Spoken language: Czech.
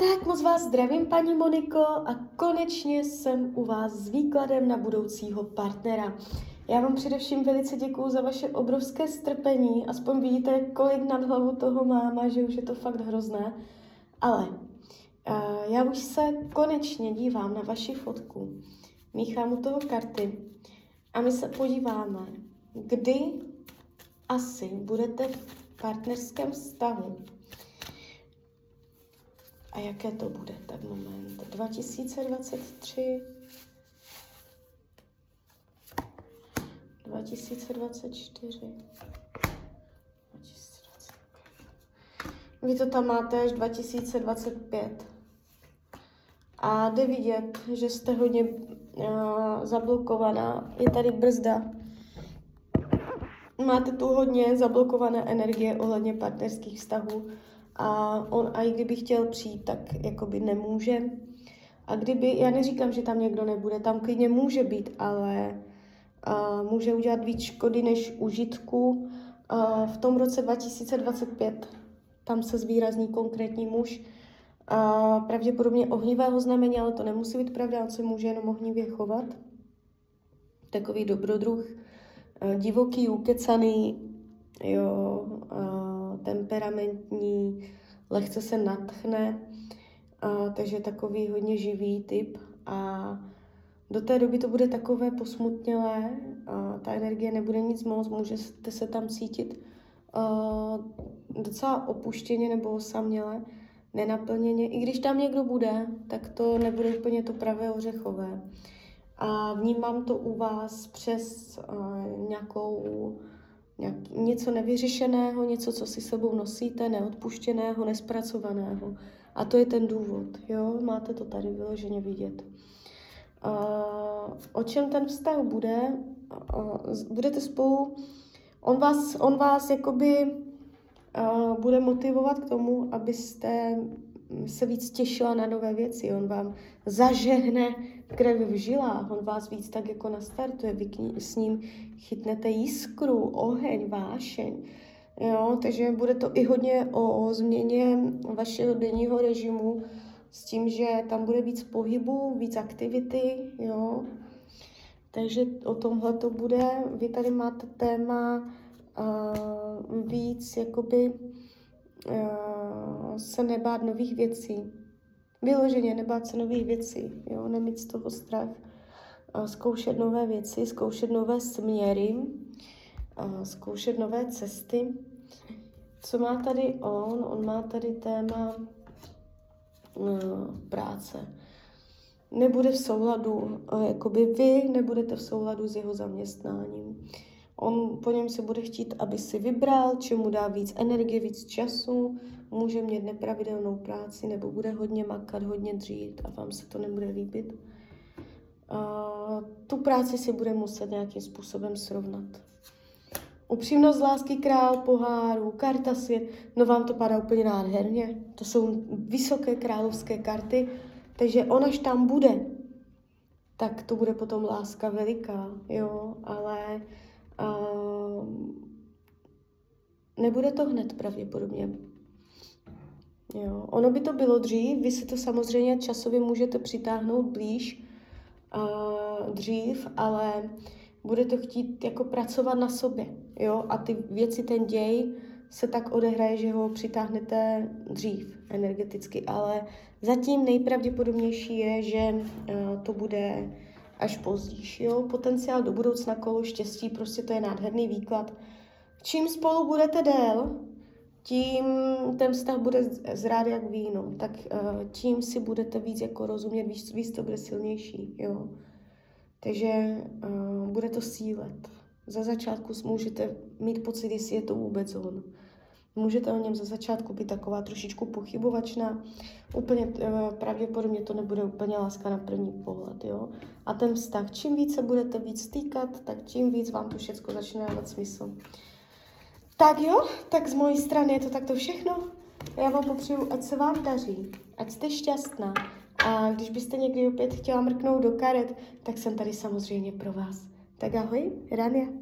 Tak moc vás zdravím, paní Moniko, a konečně jsem u vás s výkladem na budoucího partnera. Já vám především velice děkuju za vaše obrovské strpení, aspoň vidíte, kolik nad hlavu toho mám a že už je to fakt hrozné. Ale uh, já už se konečně dívám na vaši fotku, míchám u toho karty a my se podíváme, kdy asi budete v partnerském vztahu. A jaké to bude ten moment? 2023, 2024, 2025. Vy to tam máte až 2025. A jde vidět, že jste hodně uh, zablokovaná. Je tady brzda. Máte tu hodně zablokované energie ohledně partnerských vztahů a on, a i kdyby chtěl přijít, tak jakoby nemůže. A kdyby, já neříkám, že tam někdo nebude, tam klidně může být, ale uh, může udělat víc škody než užitku. Uh, v tom roce 2025 tam se zvýrazní konkrétní muž, uh, pravděpodobně ohnivého znamení, ale to nemusí být pravda, on se může jenom ohnivě chovat. Takový dobrodruh, uh, divoký, ukecaný, jo, uh, temperamentní, lehce se natchne, takže takový hodně živý typ a do té doby to bude takové posmutnělé, ta energie nebude nic moc, můžete se tam cítit docela opuštěně nebo osaměle, nenaplněně. I když tam někdo bude, tak to nebude úplně to pravé ořechové. A vnímám to u vás přes nějakou nějak, něco nevyřešeného, něco, co si sebou nosíte, neodpuštěného, nespracovaného. A to je ten důvod, jo, máte to tady vyloženě vidět. Uh, o čem ten vztah bude? Uh, budete spolu, on vás, on vás jakoby uh, bude motivovat k tomu, abyste se víc těšila na nové věci. On vám zažehne krev v žilách, on vás víc tak jako nastartuje, vy s ním chytnete jiskru, oheň, vášeň. Jo, takže bude to i hodně o, o změně vašeho denního režimu, s tím, že tam bude víc pohybu, víc aktivity, jo. Takže o tomhle to bude. Vy tady máte téma uh, víc jakoby se nebát nových věcí. Vyloženě nebát se nových věcí, jo, nemít z toho strach. Uh, zkoušet nové věci, zkoušet nové směry, uh, zkoušet nové cesty. Co má tady on? On má tady téma práce. Nebude v souladu, jakoby vy nebudete v souladu s jeho zaměstnáním. On po něm se bude chtít, aby si vybral, čemu dá víc energie, víc času, může mít nepravidelnou práci nebo bude hodně makat, hodně dřít a vám se to nebude líbit. Uh, tu práci si bude muset nějakým způsobem srovnat. Upřímnost lásky král poháru, karta svět, no vám to padá úplně nádherně. To jsou vysoké královské karty, takže on až tam bude, tak to bude potom láska veliká, jo, ale nebude to hned pravděpodobně. Jo. Ono by to bylo dřív, vy si to samozřejmě časově můžete přitáhnout blíž uh, dřív, ale bude to chtít jako pracovat na sobě, jo, a ty věci, ten děj se tak odehraje, že ho přitáhnete dřív energeticky, ale zatím nejpravděpodobnější je, že to bude až později, jo, potenciál do budoucna, kolo štěstí, prostě to je nádherný výklad. Čím spolu budete dél, tím ten vztah bude zrát jak víno, tak tím si budete víc jako rozumět, víc, víc to bude silnější, jo. Takže uh, bude to sílet. Za začátku můžete mít pocit, jestli je to vůbec on. Můžete o něm za začátku být taková trošičku pochybovačná. Úplně uh, pravděpodobně to nebude úplně láska na první pohled, jo. A ten vztah, čím více budete víc stýkat, tak tím víc vám to všechno začne dávat smysl. Tak jo, tak z mojí strany je to takto všechno. Já vám popřeju, ať se vám daří, ať jste šťastná. A když byste někdy opět chtěla mrknout do karet, tak jsem tady samozřejmě pro vás. Tak ahoj, Rania.